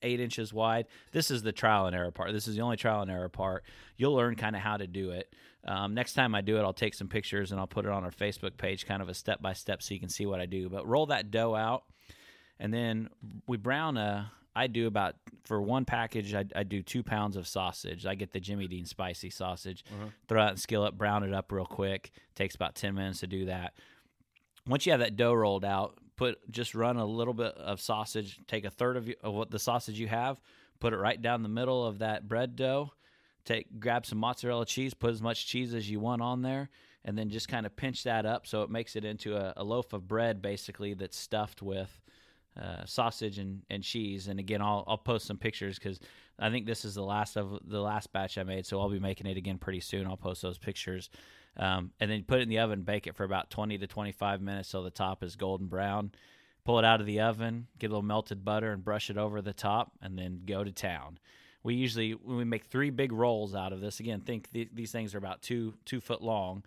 eight inches wide. This is the trial and error part. This is the only trial and error part. You'll learn kind of how to do it. Um, next time I do it, I'll take some pictures and I'll put it on our Facebook page, kind of a step by step, so you can see what I do. But roll that dough out, and then we brown a. I do about for one package. I, I do two pounds of sausage. I get the Jimmy Dean spicy sausage. Mm-hmm. Throw it in skillet, brown it up real quick. Takes about ten minutes to do that. Once you have that dough rolled out, put just run a little bit of sausage. Take a third of, you, of what the sausage you have, put it right down the middle of that bread dough. Take grab some mozzarella cheese, put as much cheese as you want on there, and then just kind of pinch that up so it makes it into a, a loaf of bread basically that's stuffed with uh, sausage and, and cheese. And again, I'll I'll post some pictures because I think this is the last of the last batch I made, so I'll be making it again pretty soon. I'll post those pictures, um, and then put it in the oven, bake it for about twenty to twenty five minutes so the top is golden brown. Pull it out of the oven, get a little melted butter, and brush it over the top, and then go to town. We usually we make three big rolls out of this. Again, think th- these things are about two two foot long.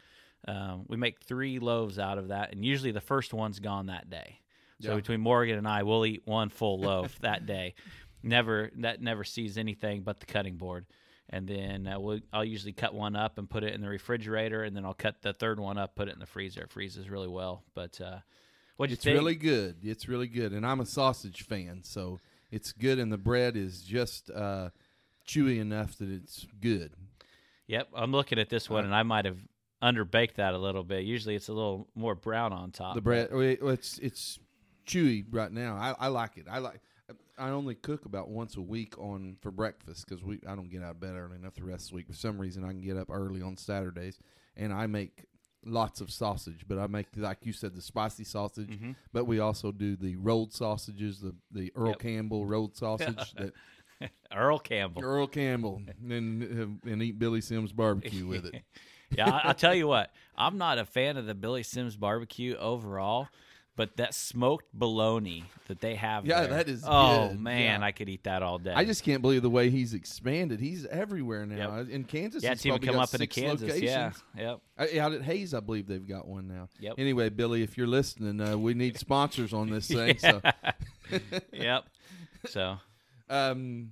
Um, we make three loaves out of that, and usually the first one's gone that day. So Yeah. between Morgan and I, we'll eat one full loaf (laughs) that day. Never that never sees anything but the cutting board. And then uh, we'll, I'll usually cut one up and put it in the refrigerator, and then I'll cut the third one up, put it in the freezer. It freezes really well. But uh, what'd you It's think? really good. It's really good, and I'm a sausage fan, so it's good. And the bread is just uh, chewy enough that it's good. Yep, I'm looking at this one, and I might have underbaked that a little bit. Usually, it's a little more brown on top. The bread, it's it's chewy right now. I, I like it. I like. I only cook about once a week on for breakfast because we I don't get out of bed early enough the rest of the week. For some reason, I can get up early on Saturdays, and I make lots of sausage. But I make like you said the spicy sausage. Mm-hmm. But we also do the rolled sausages, the the Earl Yep. Campbell rolled sausage (laughs) that Earl Campbell. Earl Campbell and and eat Billy Sims barbecue with it. (laughs) yeah, I, I'll tell you what. I'm not a fan of the Billy Sims barbecue overall, but that smoked bologna that they have. Yeah, there- that is Oh good. man, Yeah. I could eat that all day. I just can't believe the way he's expanded. He's everywhere now. Yep. In Kansas, yeah, he's it's even probably come up into Kansas. Yeah, yep. Out at Hays, I believe they've got one now. Yep. Anyway, Billy, if you're listening, uh, we need sponsors on this (laughs) thing. So (laughs) yep. So um,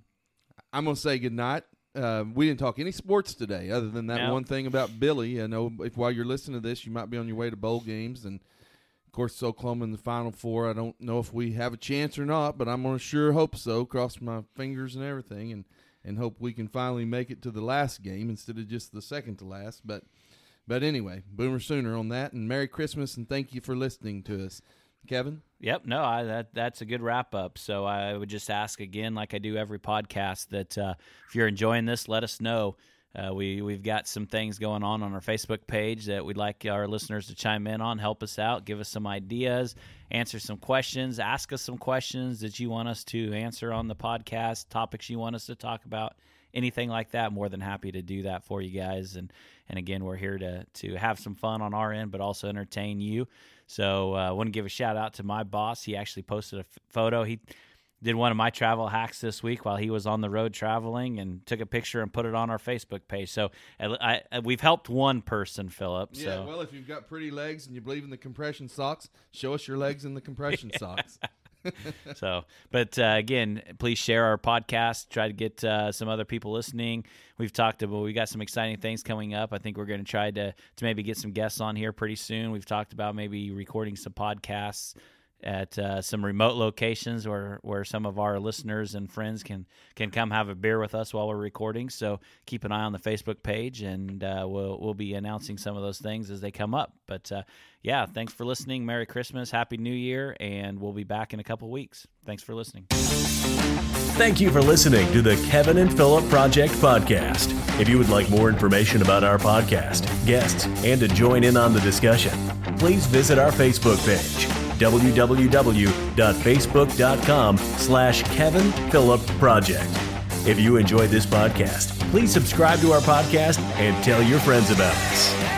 I'm gonna say goodnight. Uh, we didn't talk any sports today, other than that one thing about Billy. I know if while you're listening to this, you might be on your way to bowl games, and course, Oklahoma in the Final Four. I don't know if we have a chance or not, but I'm gonna sure hope so. Cross my fingers and everything, and and hope we can finally make it to the last game instead of just the second to last. But but anyway, Boomer Sooner on that, and Merry Christmas, and thank you for listening to us, Kevin. Yep, no, I, that that's a good wrap up. So I would just ask again, like I do every podcast, that uh, if you're enjoying this, let us know. Uh, we we've got some things going on on our Facebook page that we'd like our listeners to chime in on, help us out, give us some ideas, answer some questions, ask us some questions that you want us to answer on the podcast, topics you want us to talk about, anything like that. More than happy to do that for you guys. And and again, we're here to to have some fun on our end, but also entertain you. So I want to give a shout out to my boss. He actually posted a f- photo. He did one of my travel hacks this week while he was on the road traveling and took a picture and put it on our Facebook page. So I, I, we've helped one person, Philip. So Yeah, well, if you've got pretty legs and you believe in the compression socks, show us your legs in the compression (laughs) socks. (laughs) so but uh, again please share our podcast try to get uh, some other people listening we've talked about we got some exciting things coming up i think we're going to try to to maybe get some guests on here pretty soon we've talked about maybe recording some podcasts at uh, some remote locations where, where some of our listeners and friends can can come have a beer with us while we're recording. So keep an eye on the Facebook page, and uh, we'll we'll be announcing some of those things as they come up. But uh, yeah, thanks for listening. Merry Christmas, Happy New Year, and we'll be back in a couple weeks. Thanks for listening. Thank you for listening to the Kevin and Philip Project Podcast. If you would like more information about our podcast, guests, and to join in on the discussion, please visit our Facebook page, www.facebook.com slash Kevin Philip Project. If you enjoyed this podcast, please subscribe to our podcast and tell your friends about us.